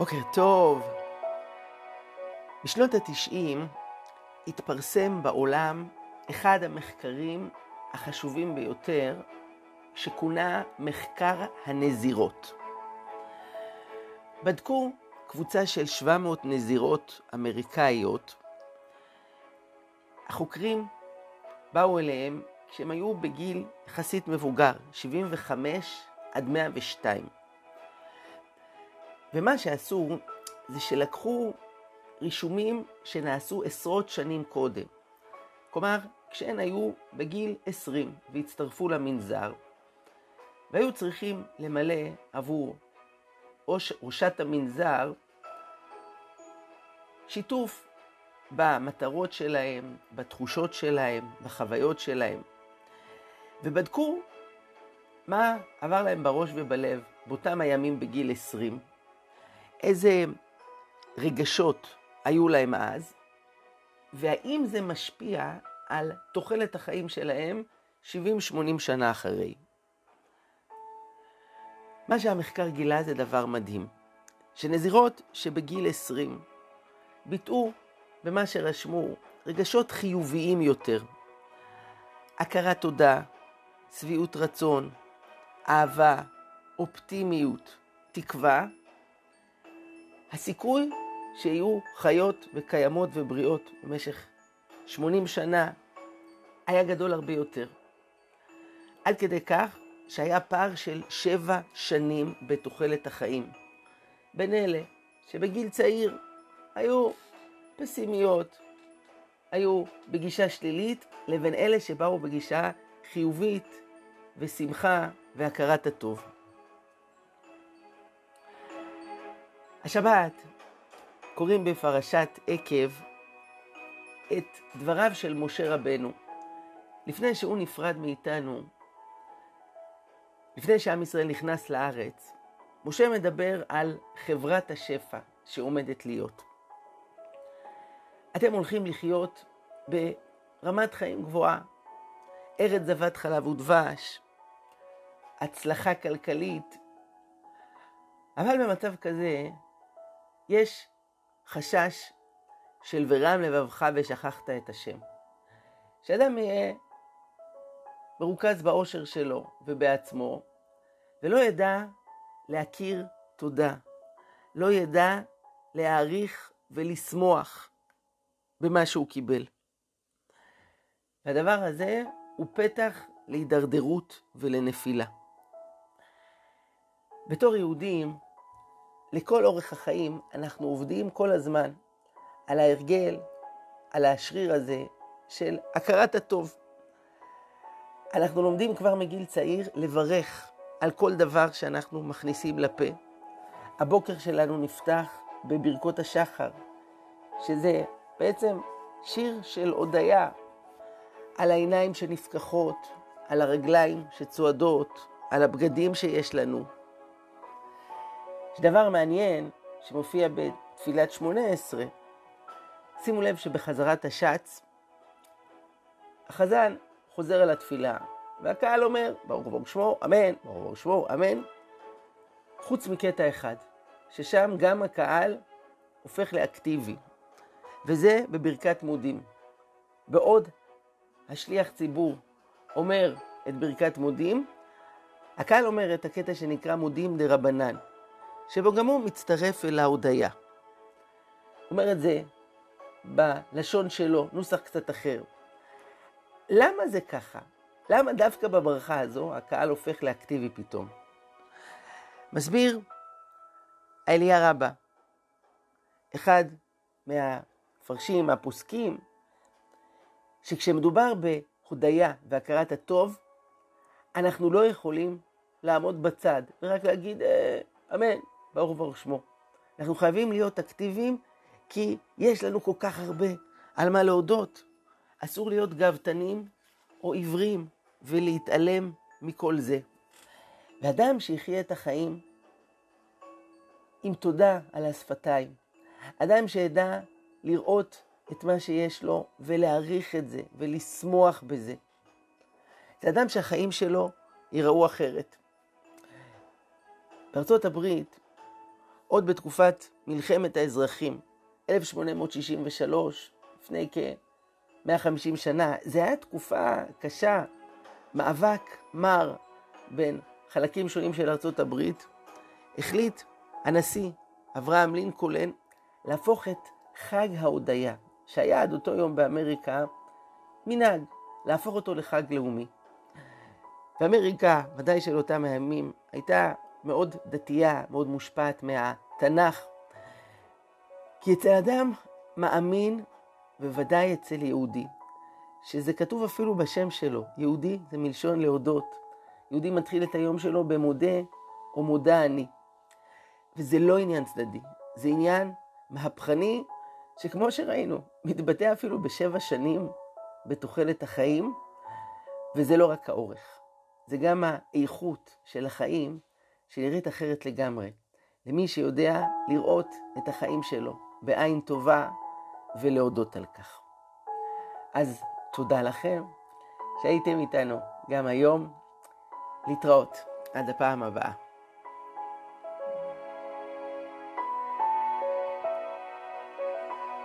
בוקר טוב. בשנות התשעים התפרסם בעולם אחד המחקרים החשובים ביותר, שכונה מחקר הנזירות. בדקו קבוצה של 700 נזירות אמריקאיות. החוקרים באו אליהם כשהם היו בגיל יחסית מבוגר, 75 עד 102. ומה שעשו זה שלקחו רישומים שנעשו עשרות שנים קודם. כלומר, כשהן היו בגיל 20 והצטרפו למנזר, והיו צריכים למלא עבור ראשת המנזר שיתוף במטרות שלהם, בתחושות שלהם, בחוויות שלהם. ובדקו מה עבר להם בראש ובלב באותם הימים בגיל 20, איזה רגשות היו להם אז, והאם זה משפיע על תוחלת החיים שלהם 70-80 שנה אחרי. מה שהמחקר גילה זה דבר מדהים, שנזירות שבגיל 20 ביטאו במה שרשמו רגשות חיוביים יותר, הכרת תודה, שביעות רצון, אהבה, אופטימיות, תקווה, הסיכוי שיהיו חיות וקיימות ובריאות במשך 80 שנה היה גדול הרבה יותר. עד כדי כך שהיה פער של שבע שנים בתוחלת החיים. בין אלה שבגיל צעיר היו פסימיות, היו בגישה שלילית, לבין אלה שבאו בגישה חיובית ושמחה והכרת הטוב. השבת קוראים בפרשת עקב את דבריו של משה רבנו. לפני שהוא נפרד מאיתנו, לפני שעם ישראל נכנס לארץ, משה מדבר על חברת השפע שעומדת להיות. אתם הולכים לחיות ברמת חיים גבוהה, ארץ זבת חלב ודבש, הצלחה כלכלית, אבל במצב כזה יש חשש של ורם לבבך ושכחת את השם. שאדם יהיה מרוכז באושר שלו ובעצמו, ולא ידע להכיר תודה, לא ידע להעריך ולשמוח במה שהוא קיבל. והדבר הזה הוא פתח להידרדרות ולנפילה. בתור יהודים, לכל אורך החיים אנחנו עובדים כל הזמן על ההרגל, על השריר הזה של הכרת הטוב. אנחנו לומדים כבר מגיל צעיר לברך על כל דבר שאנחנו מכניסים לפה. הבוקר שלנו נפתח בברכות השחר, שזה בעצם שיר של הודיה על העיניים שנפקחות, על הרגליים שצועדות, על הבגדים שיש לנו, יש דבר מעניין שמופיע בתפילת שמונה עשרה. שימו לב שבחזרת השץ, החזן חוזר על התפילה, והקהל אומר, ברוך ברוך שמו, אמן, ברוך ברוך שמו, אמן. חוץ מקטע אחד, ששם גם הקהל הופך לאקטיבי, וזה בברכת מודים. בעוד השליח ציבור אומר את ברכת מודים, הקהל אומר את הקטע שנקרא מודים דה רבנן. שבו גם הוא מצטרף אל ההודיה. הוא אומר את זה בלשון שלו, נוסח קצת אחר. למה זה ככה? למה דווקא בברכה הזו הקהל הופך לאקטיבי פתאום? מסביר האליה רבה, אחד מהפרשים, מהפוסקים, שכשמדובר בהודיה והכרת הטוב, אנחנו לא יכולים לעמוד בצד ורק להגיד, אה, אמן, ברוך ברוך שמו. אנחנו חייבים להיות אקטיביים, כי יש לנו כל כך הרבה על מה להודות. אסור להיות גאוותנים או עיוורים ולהתעלם מכל זה. ואדם שיחיה את החיים עם תודה על השפתיים, אדם שידע לראות את מה שיש לו ולהעריך את זה ולשמוח בזה. זה אדם שהחיים שלו ייראו אחרת. בארצות הברית עוד בתקופת מלחמת האזרחים, 1863, לפני כ-150 שנה. זו הייתה תקופה קשה, מאבק מר בין חלקים שונים של ארצות הברית. החליט הנשיא אברהם לינקולן להפוך את חג ההודיה, שהיה עד אותו יום באמריקה מנהג, להפוך אותו לחג לאומי. ואמריקה, ודאי של אותם הימים, הייתה מאוד דתייה, מאוד מושפעת מהתנ"ך. כי אצל אדם מאמין, בוודאי אצל יהודי, שזה כתוב אפילו בשם שלו, יהודי זה מלשון להודות. יהודי מתחיל את היום שלו במודה או מודה אני. וזה לא עניין צדדי, זה עניין מהפכני, שכמו שראינו, מתבטא אפילו בשבע שנים בתוחלת החיים, וזה לא רק האורך, זה גם האיכות של החיים שנראית אחרת לגמרי. למי שיודע לראות את החיים שלו בעין טובה ולהודות על כך. אז תודה לכם שהייתם איתנו גם היום. להתראות עד הפעם הבאה.